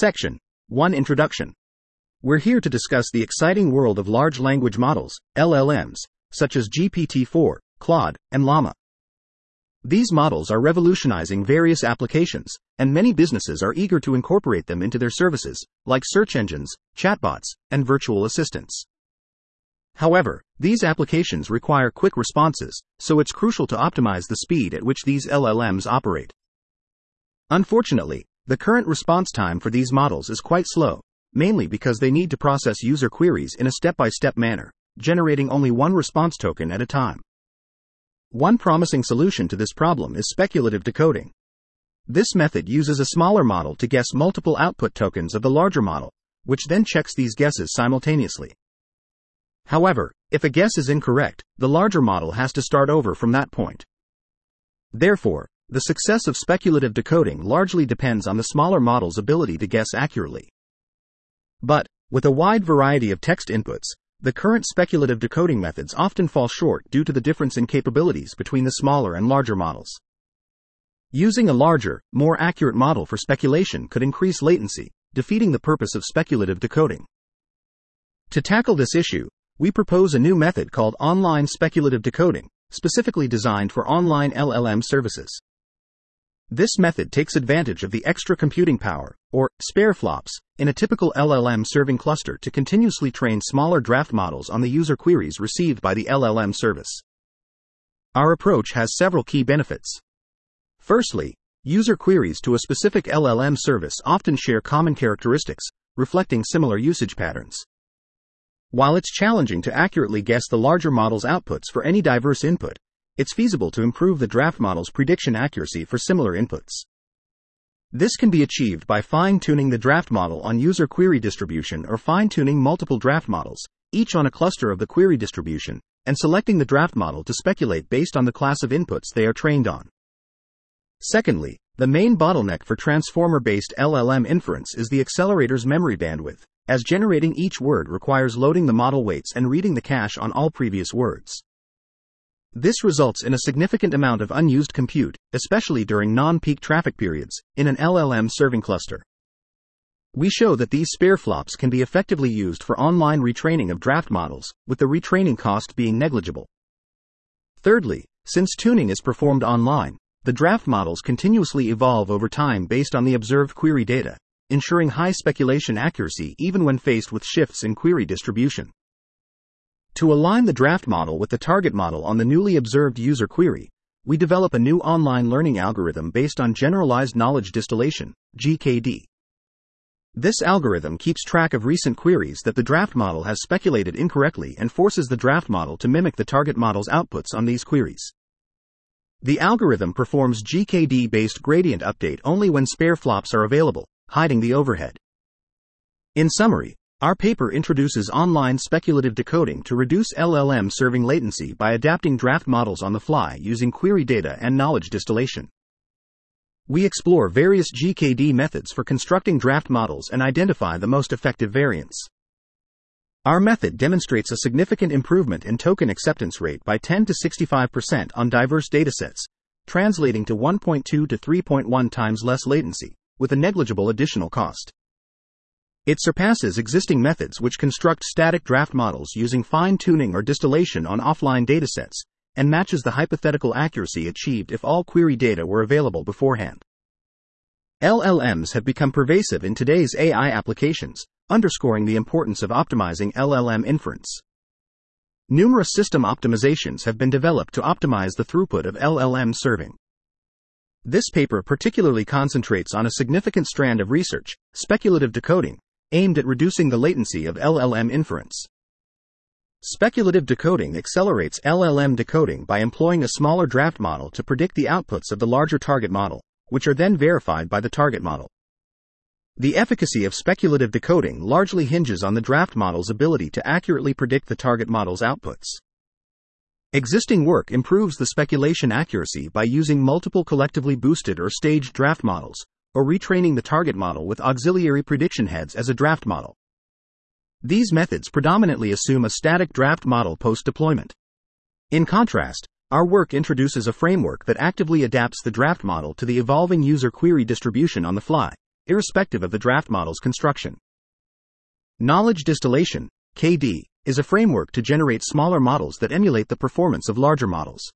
Section 1 Introduction. We're here to discuss the exciting world of large language models, LLMs, such as GPT 4, Claude, and Llama. These models are revolutionizing various applications, and many businesses are eager to incorporate them into their services, like search engines, chatbots, and virtual assistants. However, these applications require quick responses, so it's crucial to optimize the speed at which these LLMs operate. Unfortunately, the current response time for these models is quite slow, mainly because they need to process user queries in a step by step manner, generating only one response token at a time. One promising solution to this problem is speculative decoding. This method uses a smaller model to guess multiple output tokens of the larger model, which then checks these guesses simultaneously. However, if a guess is incorrect, the larger model has to start over from that point. Therefore, the success of speculative decoding largely depends on the smaller model's ability to guess accurately. But, with a wide variety of text inputs, the current speculative decoding methods often fall short due to the difference in capabilities between the smaller and larger models. Using a larger, more accurate model for speculation could increase latency, defeating the purpose of speculative decoding. To tackle this issue, we propose a new method called online speculative decoding, specifically designed for online LLM services. This method takes advantage of the extra computing power, or spare flops, in a typical LLM serving cluster to continuously train smaller draft models on the user queries received by the LLM service. Our approach has several key benefits. Firstly, user queries to a specific LLM service often share common characteristics, reflecting similar usage patterns. While it's challenging to accurately guess the larger model's outputs for any diverse input, it's feasible to improve the draft model's prediction accuracy for similar inputs. This can be achieved by fine tuning the draft model on user query distribution or fine tuning multiple draft models, each on a cluster of the query distribution, and selecting the draft model to speculate based on the class of inputs they are trained on. Secondly, the main bottleneck for transformer based LLM inference is the accelerator's memory bandwidth, as generating each word requires loading the model weights and reading the cache on all previous words. This results in a significant amount of unused compute, especially during non peak traffic periods, in an LLM serving cluster. We show that these spare flops can be effectively used for online retraining of draft models, with the retraining cost being negligible. Thirdly, since tuning is performed online, the draft models continuously evolve over time based on the observed query data, ensuring high speculation accuracy even when faced with shifts in query distribution. To align the draft model with the target model on the newly observed user query, we develop a new online learning algorithm based on generalized knowledge distillation, GKD. This algorithm keeps track of recent queries that the draft model has speculated incorrectly and forces the draft model to mimic the target model's outputs on these queries. The algorithm performs GKD based gradient update only when spare flops are available, hiding the overhead. In summary, our paper introduces online speculative decoding to reduce LLM serving latency by adapting draft models on the fly using query data and knowledge distillation. We explore various GKD methods for constructing draft models and identify the most effective variants. Our method demonstrates a significant improvement in token acceptance rate by 10 to 65% on diverse datasets, translating to 1.2 to 3.1 times less latency, with a negligible additional cost. It surpasses existing methods which construct static draft models using fine tuning or distillation on offline datasets, and matches the hypothetical accuracy achieved if all query data were available beforehand. LLMs have become pervasive in today's AI applications, underscoring the importance of optimizing LLM inference. Numerous system optimizations have been developed to optimize the throughput of LLM serving. This paper particularly concentrates on a significant strand of research, speculative decoding, aimed at reducing the latency of LLM inference. Speculative decoding accelerates LLM decoding by employing a smaller draft model to predict the outputs of the larger target model, which are then verified by the target model. The efficacy of speculative decoding largely hinges on the draft model's ability to accurately predict the target model's outputs. Existing work improves the speculation accuracy by using multiple collectively boosted or staged draft models, or retraining the target model with auxiliary prediction heads as a draft model. These methods predominantly assume a static draft model post deployment. In contrast, our work introduces a framework that actively adapts the draft model to the evolving user query distribution on the fly, irrespective of the draft model's construction. Knowledge distillation, KD, is a framework to generate smaller models that emulate the performance of larger models.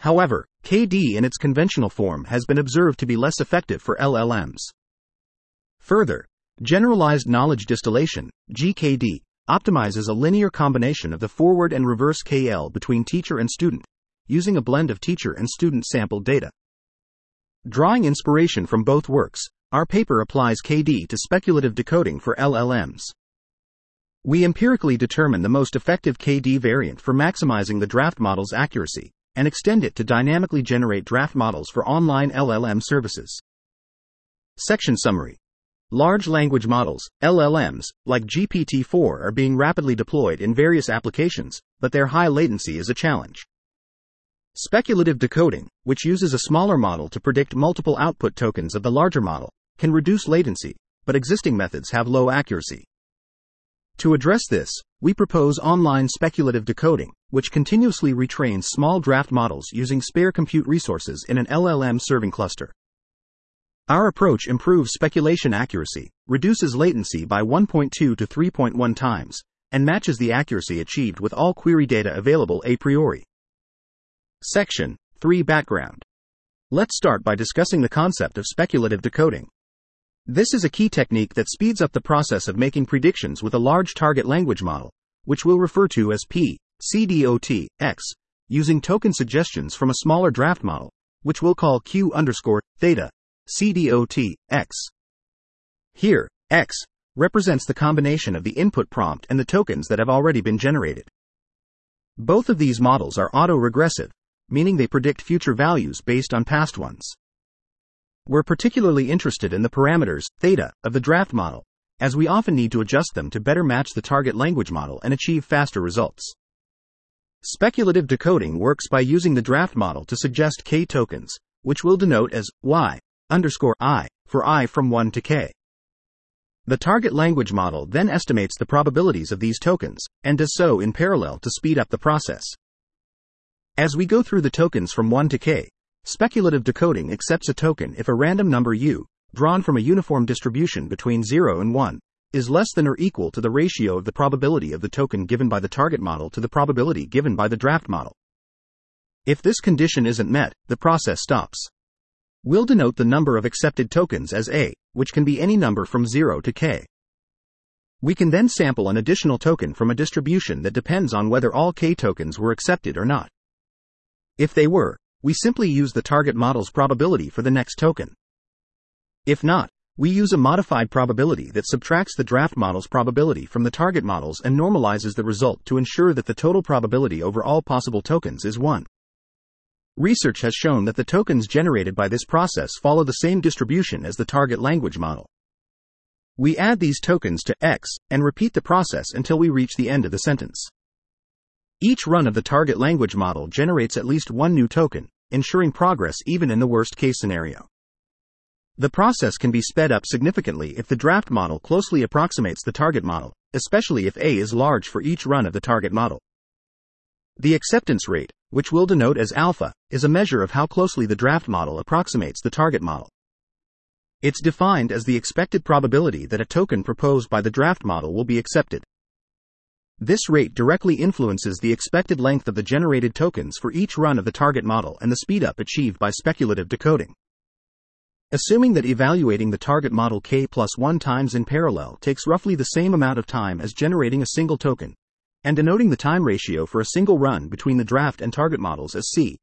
However, KD in its conventional form has been observed to be less effective for LLMs. Further, generalized knowledge distillation, GKD, optimizes a linear combination of the forward and reverse KL between teacher and student, using a blend of teacher and student sample data. Drawing inspiration from both works, our paper applies KD to speculative decoding for LLMs. We empirically determine the most effective KD variant for maximizing the draft model's accuracy and extend it to dynamically generate draft models for online LLM services. Section Summary Large language models, LLMs, like GPT 4 are being rapidly deployed in various applications, but their high latency is a challenge. Speculative decoding, which uses a smaller model to predict multiple output tokens of the larger model, can reduce latency, but existing methods have low accuracy. To address this, we propose online speculative decoding, which continuously retrains small draft models using spare compute resources in an LLM serving cluster. Our approach improves speculation accuracy, reduces latency by 1.2 to 3.1 times, and matches the accuracy achieved with all query data available a priori. Section 3 Background Let's start by discussing the concept of speculative decoding. This is a key technique that speeds up the process of making predictions with a large target language model, which we'll refer to as P, CDOT, X, using token suggestions from a smaller draft model, which we'll call Q underscore theta, CDOT, X. Here, X represents the combination of the input prompt and the tokens that have already been generated. Both of these models are auto-regressive, meaning they predict future values based on past ones. We're particularly interested in the parameters, theta, of the draft model, as we often need to adjust them to better match the target language model and achieve faster results. Speculative decoding works by using the draft model to suggest k tokens, which we'll denote as y underscore i for i from 1 to k. The target language model then estimates the probabilities of these tokens, and does so in parallel to speed up the process. As we go through the tokens from 1 to k, speculative decoding accepts a token if a random number u, drawn from a uniform distribution between 0 and 1, is less than or equal to the ratio of the probability of the token given by the target model to the probability given by the draft model. If this condition isn't met, the process stops. We'll denote the number of accepted tokens as A, which can be any number from 0 to k. We can then sample an additional token from a distribution that depends on whether all k tokens were accepted or not. If they were, we simply use the target model's probability for the next token. If not, we use a modified probability that subtracts the draft model's probability from the target models and normalizes the result to ensure that the total probability over all possible tokens is 1. Research has shown that the tokens generated by this process follow the same distribution as the target language model. We add these tokens to X and repeat the process until we reach the end of the sentence. Each run of the target language model generates at least one new token, ensuring progress even in the worst case scenario. The process can be sped up significantly if the draft model closely approximates the target model, especially if A is large for each run of the target model. The acceptance rate, which we'll denote as alpha, is a measure of how closely the draft model approximates the target model. It's defined as the expected probability that a token proposed by the draft model will be accepted. This rate directly influences the expected length of the generated tokens for each run of the target model and the speedup achieved by speculative decoding. Assuming that evaluating the target model k plus 1 times in parallel takes roughly the same amount of time as generating a single token, and denoting the time ratio for a single run between the draft and target models as c,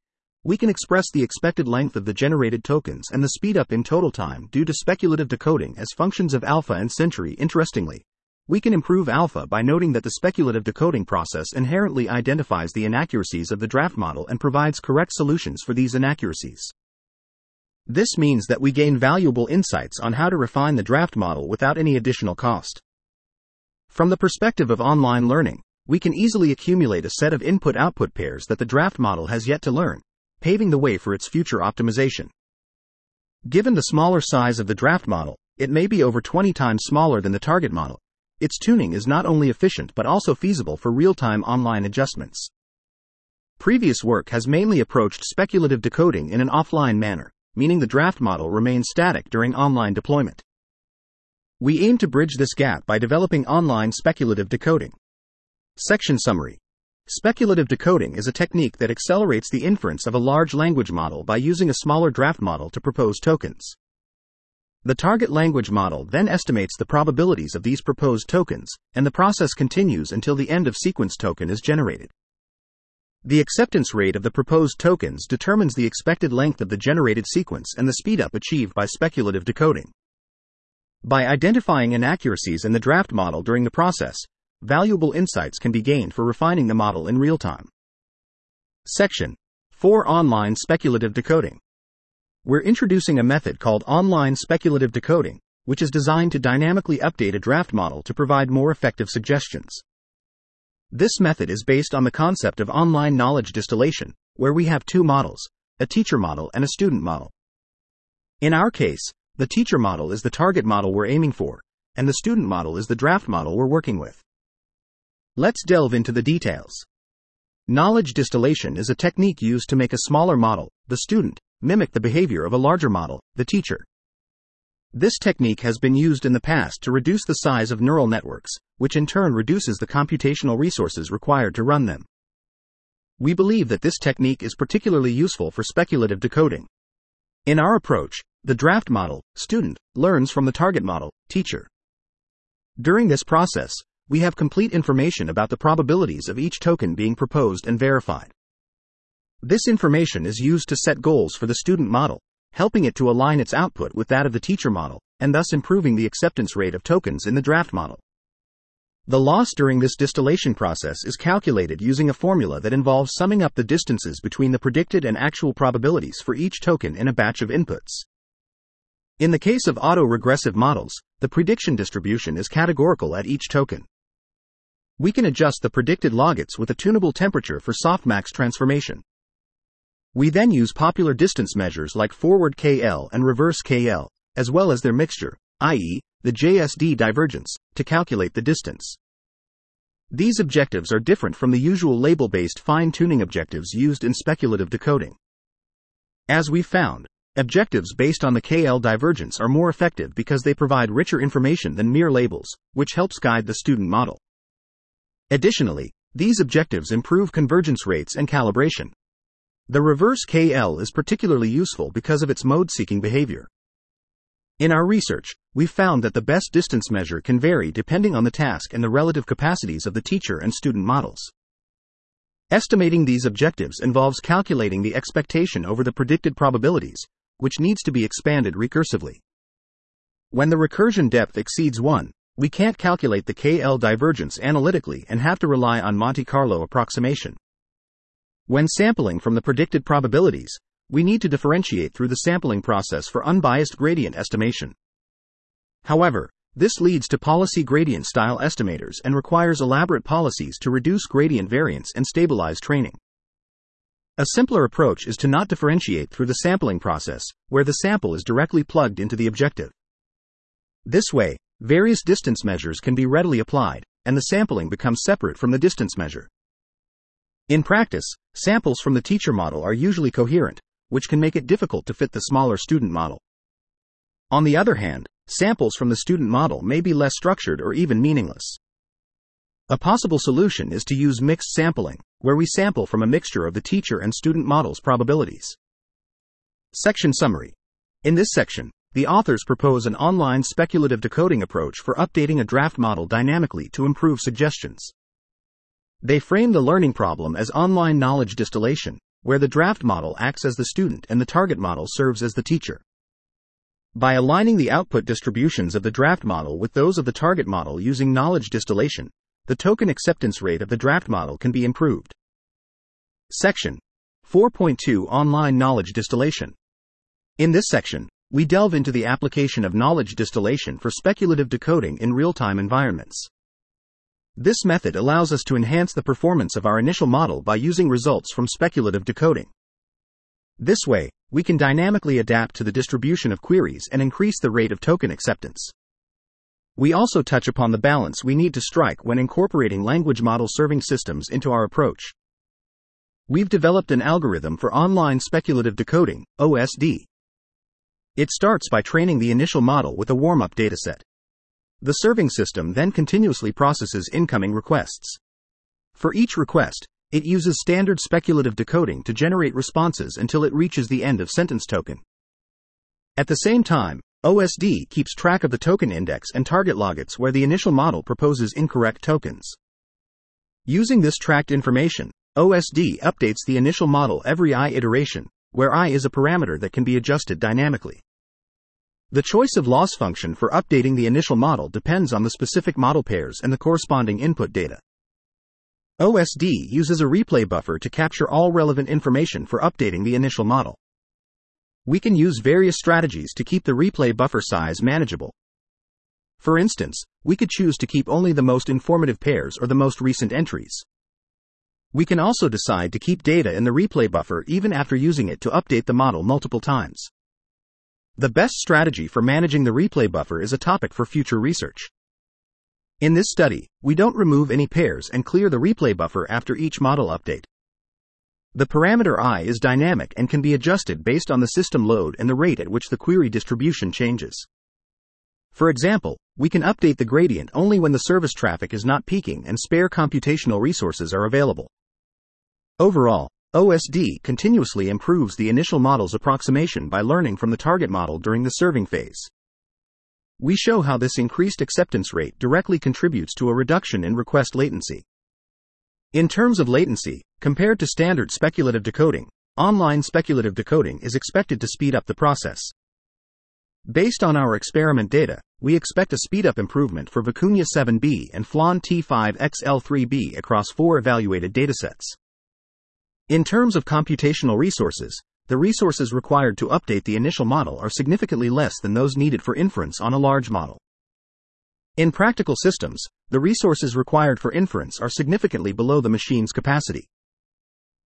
we can express the expected length of the generated tokens and the speedup in total time due to speculative decoding as functions of alpha and century. Interestingly, we can improve alpha by noting that the speculative decoding process inherently identifies the inaccuracies of the draft model and provides correct solutions for these inaccuracies. This means that we gain valuable insights on how to refine the draft model without any additional cost. From the perspective of online learning, we can easily accumulate a set of input output pairs that the draft model has yet to learn, paving the way for its future optimization. Given the smaller size of the draft model, it may be over 20 times smaller than the target model. Its tuning is not only efficient but also feasible for real time online adjustments. Previous work has mainly approached speculative decoding in an offline manner, meaning the draft model remains static during online deployment. We aim to bridge this gap by developing online speculative decoding. Section Summary Speculative decoding is a technique that accelerates the inference of a large language model by using a smaller draft model to propose tokens. The target language model then estimates the probabilities of these proposed tokens, and the process continues until the end of sequence token is generated. The acceptance rate of the proposed tokens determines the expected length of the generated sequence and the speedup achieved by speculative decoding. By identifying inaccuracies in the draft model during the process, valuable insights can be gained for refining the model in real time. Section 4 Online Speculative Decoding. We're introducing a method called online speculative decoding, which is designed to dynamically update a draft model to provide more effective suggestions. This method is based on the concept of online knowledge distillation, where we have two models a teacher model and a student model. In our case, the teacher model is the target model we're aiming for, and the student model is the draft model we're working with. Let's delve into the details. Knowledge distillation is a technique used to make a smaller model, the student, mimic the behavior of a larger model, the teacher. This technique has been used in the past to reduce the size of neural networks, which in turn reduces the computational resources required to run them. We believe that this technique is particularly useful for speculative decoding. In our approach, the draft model, student, learns from the target model, teacher. During this process, we have complete information about the probabilities of each token being proposed and verified. This information is used to set goals for the student model, helping it to align its output with that of the teacher model, and thus improving the acceptance rate of tokens in the draft model. The loss during this distillation process is calculated using a formula that involves summing up the distances between the predicted and actual probabilities for each token in a batch of inputs. In the case of auto-regressive models, the prediction distribution is categorical at each token. We can adjust the predicted logits with a tunable temperature for softmax transformation. We then use popular distance measures like forward KL and reverse KL, as well as their mixture, i.e., the JSD divergence, to calculate the distance. These objectives are different from the usual label based fine tuning objectives used in speculative decoding. As we found, Objectives based on the KL divergence are more effective because they provide richer information than mere labels, which helps guide the student model. Additionally, these objectives improve convergence rates and calibration. The reverse KL is particularly useful because of its mode seeking behavior. In our research, we found that the best distance measure can vary depending on the task and the relative capacities of the teacher and student models. Estimating these objectives involves calculating the expectation over the predicted probabilities, which needs to be expanded recursively. When the recursion depth exceeds 1, we can't calculate the KL divergence analytically and have to rely on Monte Carlo approximation. When sampling from the predicted probabilities, we need to differentiate through the sampling process for unbiased gradient estimation. However, this leads to policy gradient style estimators and requires elaborate policies to reduce gradient variance and stabilize training. A simpler approach is to not differentiate through the sampling process, where the sample is directly plugged into the objective. This way, various distance measures can be readily applied, and the sampling becomes separate from the distance measure. In practice, samples from the teacher model are usually coherent, which can make it difficult to fit the smaller student model. On the other hand, samples from the student model may be less structured or even meaningless. A possible solution is to use mixed sampling, where we sample from a mixture of the teacher and student models' probabilities. Section Summary In this section, the authors propose an online speculative decoding approach for updating a draft model dynamically to improve suggestions. They frame the learning problem as online knowledge distillation, where the draft model acts as the student and the target model serves as the teacher. By aligning the output distributions of the draft model with those of the target model using knowledge distillation, the token acceptance rate of the draft model can be improved. Section 4.2 Online Knowledge Distillation. In this section, we delve into the application of knowledge distillation for speculative decoding in real time environments. This method allows us to enhance the performance of our initial model by using results from speculative decoding. This way, we can dynamically adapt to the distribution of queries and increase the rate of token acceptance. We also touch upon the balance we need to strike when incorporating language model serving systems into our approach. We've developed an algorithm for online speculative decoding, OSD. It starts by training the initial model with a warm up dataset. The serving system then continuously processes incoming requests. For each request, it uses standard speculative decoding to generate responses until it reaches the end of sentence token. At the same time, OSD keeps track of the token index and target logits where the initial model proposes incorrect tokens. Using this tracked information, OSD updates the initial model every i iteration, where i is a parameter that can be adjusted dynamically. The choice of loss function for updating the initial model depends on the specific model pairs and the corresponding input data. OSD uses a replay buffer to capture all relevant information for updating the initial model. We can use various strategies to keep the replay buffer size manageable. For instance, we could choose to keep only the most informative pairs or the most recent entries. We can also decide to keep data in the replay buffer even after using it to update the model multiple times. The best strategy for managing the replay buffer is a topic for future research. In this study, we don't remove any pairs and clear the replay buffer after each model update. The parameter i is dynamic and can be adjusted based on the system load and the rate at which the query distribution changes. For example, we can update the gradient only when the service traffic is not peaking and spare computational resources are available. Overall, OSD continuously improves the initial model's approximation by learning from the target model during the serving phase. We show how this increased acceptance rate directly contributes to a reduction in request latency. In terms of latency, compared to standard speculative decoding, online speculative decoding is expected to speed up the process. Based on our experiment data, we expect a speedup improvement for Vicuña 7b and Flan T5XL3b across four evaluated datasets. In terms of computational resources, the resources required to update the initial model are significantly less than those needed for inference on a large model. In practical systems, the resources required for inference are significantly below the machine's capacity.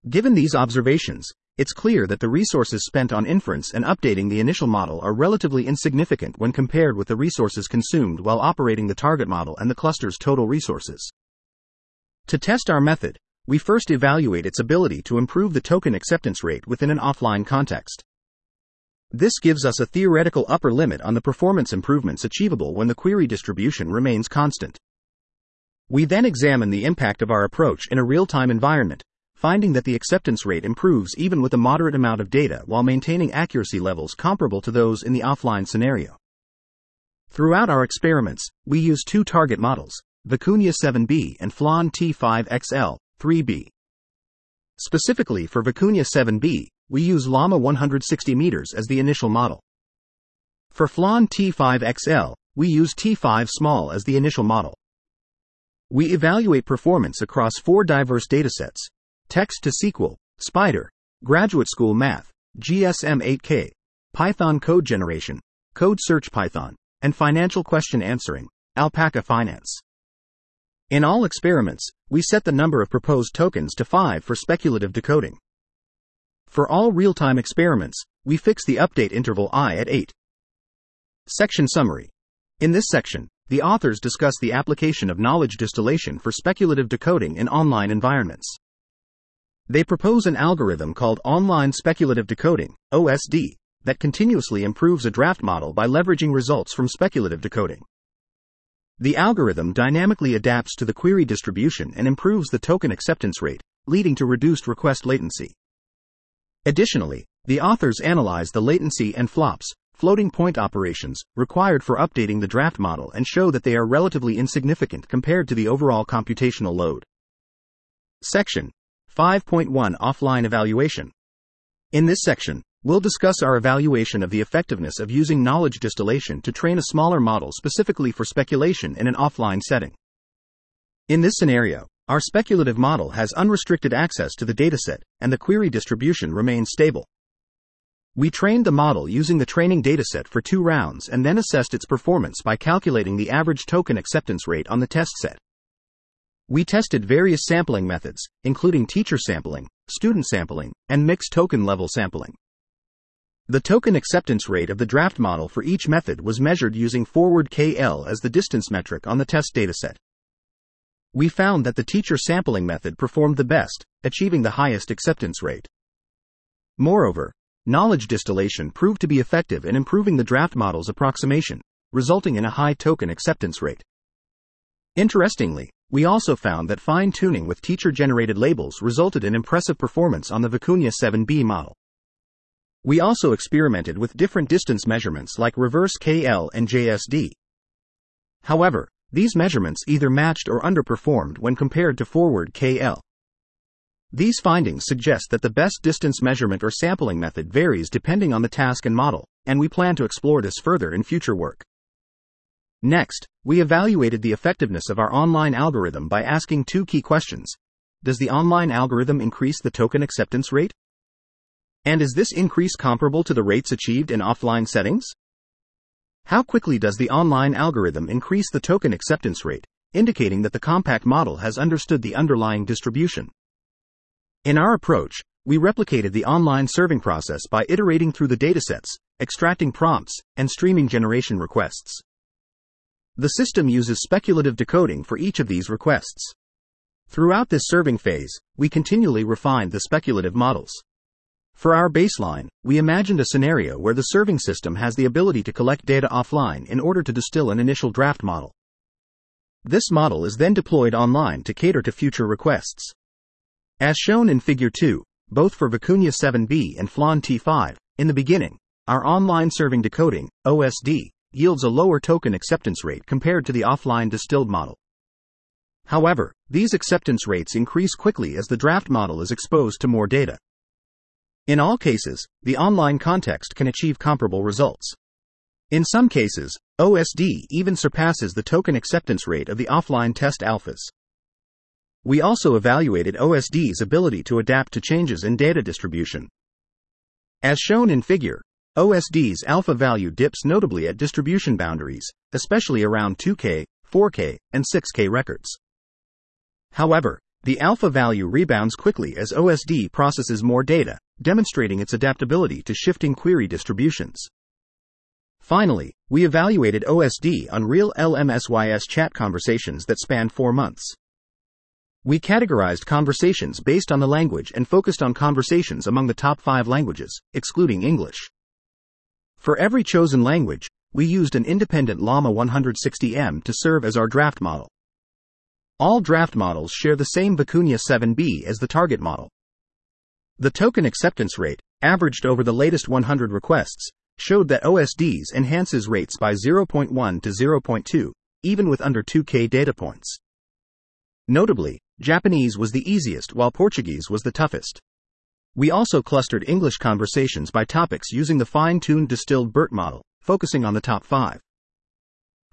Given these observations, it's clear that the resources spent on inference and updating the initial model are relatively insignificant when compared with the resources consumed while operating the target model and the cluster's total resources. To test our method, we first evaluate its ability to improve the token acceptance rate within an offline context. This gives us a theoretical upper limit on the performance improvements achievable when the query distribution remains constant. We then examine the impact of our approach in a real time environment, finding that the acceptance rate improves even with a moderate amount of data while maintaining accuracy levels comparable to those in the offline scenario. Throughout our experiments, we use two target models, Vicuña 7b and Flan T5XL, 3b. Specifically for Vicuña 7b, we use Llama 160 meters as the initial model. For Flan T5XL, we use T5 small as the initial model. We evaluate performance across four diverse datasets text to SQL, Spider, Graduate School Math, GSM 8K, Python code generation, Code Search Python, and financial question answering, Alpaca Finance. In all experiments, we set the number of proposed tokens to 5 for speculative decoding. For all real time experiments, we fix the update interval i at 8. Section Summary In this section, the authors discuss the application of knowledge distillation for speculative decoding in online environments. They propose an algorithm called Online Speculative Decoding, OSD, that continuously improves a draft model by leveraging results from speculative decoding. The algorithm dynamically adapts to the query distribution and improves the token acceptance rate, leading to reduced request latency. Additionally, the authors analyze the latency and flops, floating point operations, required for updating the draft model and show that they are relatively insignificant compared to the overall computational load. Section 5.1 Offline Evaluation. In this section, We'll discuss our evaluation of the effectiveness of using knowledge distillation to train a smaller model specifically for speculation in an offline setting. In this scenario, our speculative model has unrestricted access to the dataset, and the query distribution remains stable. We trained the model using the training dataset for two rounds and then assessed its performance by calculating the average token acceptance rate on the test set. We tested various sampling methods, including teacher sampling, student sampling, and mixed token level sampling. The token acceptance rate of the draft model for each method was measured using forward KL as the distance metric on the test dataset. We found that the teacher sampling method performed the best, achieving the highest acceptance rate. Moreover, knowledge distillation proved to be effective in improving the draft model's approximation, resulting in a high token acceptance rate. Interestingly, we also found that fine tuning with teacher generated labels resulted in impressive performance on the Vicuña 7B model. We also experimented with different distance measurements like reverse KL and JSD. However, these measurements either matched or underperformed when compared to forward KL. These findings suggest that the best distance measurement or sampling method varies depending on the task and model, and we plan to explore this further in future work. Next, we evaluated the effectiveness of our online algorithm by asking two key questions. Does the online algorithm increase the token acceptance rate? And is this increase comparable to the rates achieved in offline settings? How quickly does the online algorithm increase the token acceptance rate, indicating that the compact model has understood the underlying distribution? In our approach, we replicated the online serving process by iterating through the datasets, extracting prompts, and streaming generation requests. The system uses speculative decoding for each of these requests. Throughout this serving phase, we continually refined the speculative models. For our baseline, we imagined a scenario where the serving system has the ability to collect data offline in order to distill an initial draft model. This model is then deployed online to cater to future requests. As shown in Figure 2, both for Vicuña 7b and Flan T5, in the beginning, our online serving decoding, OSD, yields a lower token acceptance rate compared to the offline distilled model. However, these acceptance rates increase quickly as the draft model is exposed to more data. In all cases, the online context can achieve comparable results. In some cases, OSD even surpasses the token acceptance rate of the offline test alphas. We also evaluated OSD's ability to adapt to changes in data distribution. As shown in figure, OSD's alpha value dips notably at distribution boundaries, especially around 2K, 4K, and 6K records. However, the alpha value rebounds quickly as OSD processes more data, demonstrating its adaptability to shifting query distributions. Finally, we evaluated OSD on real LMSYS chat conversations that spanned four months. We categorized conversations based on the language and focused on conversations among the top five languages, excluding English. For every chosen language, we used an independent Llama 160M to serve as our draft model. All draft models share the same Vicuña 7b as the target model. The token acceptance rate, averaged over the latest 100 requests, showed that OSDs enhances rates by 0.1 to 0.2, even with under 2K data points. Notably, Japanese was the easiest while Portuguese was the toughest. We also clustered English conversations by topics using the fine tuned distilled BERT model, focusing on the top five.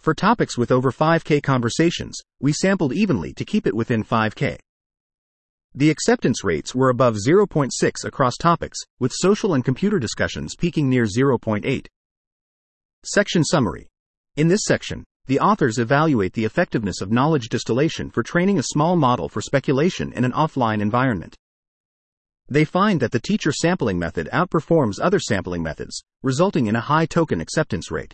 For topics with over 5K conversations, we sampled evenly to keep it within 5K. The acceptance rates were above 0.6 across topics, with social and computer discussions peaking near 0.8. Section Summary In this section, the authors evaluate the effectiveness of knowledge distillation for training a small model for speculation in an offline environment. They find that the teacher sampling method outperforms other sampling methods, resulting in a high token acceptance rate.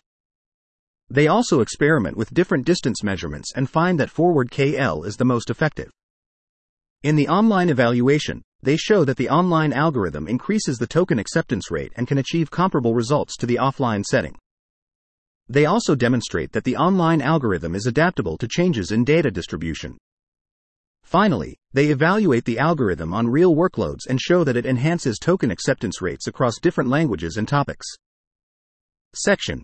They also experiment with different distance measurements and find that forward KL is the most effective. In the online evaluation, they show that the online algorithm increases the token acceptance rate and can achieve comparable results to the offline setting. They also demonstrate that the online algorithm is adaptable to changes in data distribution. Finally, they evaluate the algorithm on real workloads and show that it enhances token acceptance rates across different languages and topics. Section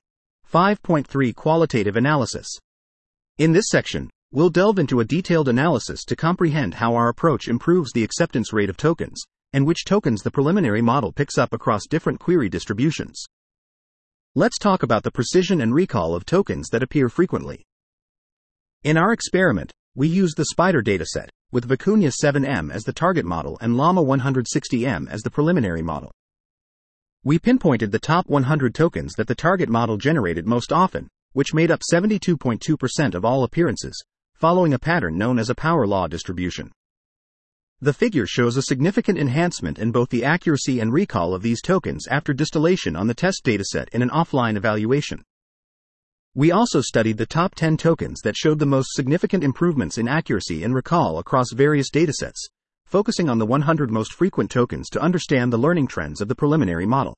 5.3 Qualitative Analysis. In this section, we'll delve into a detailed analysis to comprehend how our approach improves the acceptance rate of tokens, and which tokens the preliminary model picks up across different query distributions. Let's talk about the precision and recall of tokens that appear frequently. In our experiment, we used the SPIDER dataset, with Vicuña 7M as the target model and Llama 160M as the preliminary model. We pinpointed the top 100 tokens that the target model generated most often, which made up 72.2% of all appearances, following a pattern known as a power law distribution. The figure shows a significant enhancement in both the accuracy and recall of these tokens after distillation on the test dataset in an offline evaluation. We also studied the top 10 tokens that showed the most significant improvements in accuracy and recall across various datasets, focusing on the 100 most frequent tokens to understand the learning trends of the preliminary model.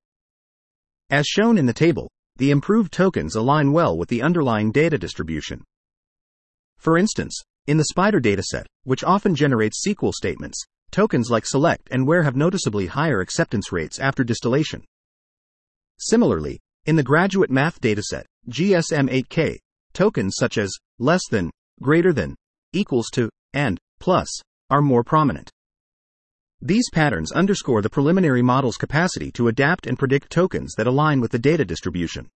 As shown in the table, the improved tokens align well with the underlying data distribution. For instance, in the Spider dataset, which often generates SQL statements, tokens like select and where have noticeably higher acceptance rates after distillation. Similarly, in the graduate math dataset, GSM8K, tokens such as less than, greater than, equals to, and plus are more prominent. These patterns underscore the preliminary model's capacity to adapt and predict tokens that align with the data distribution.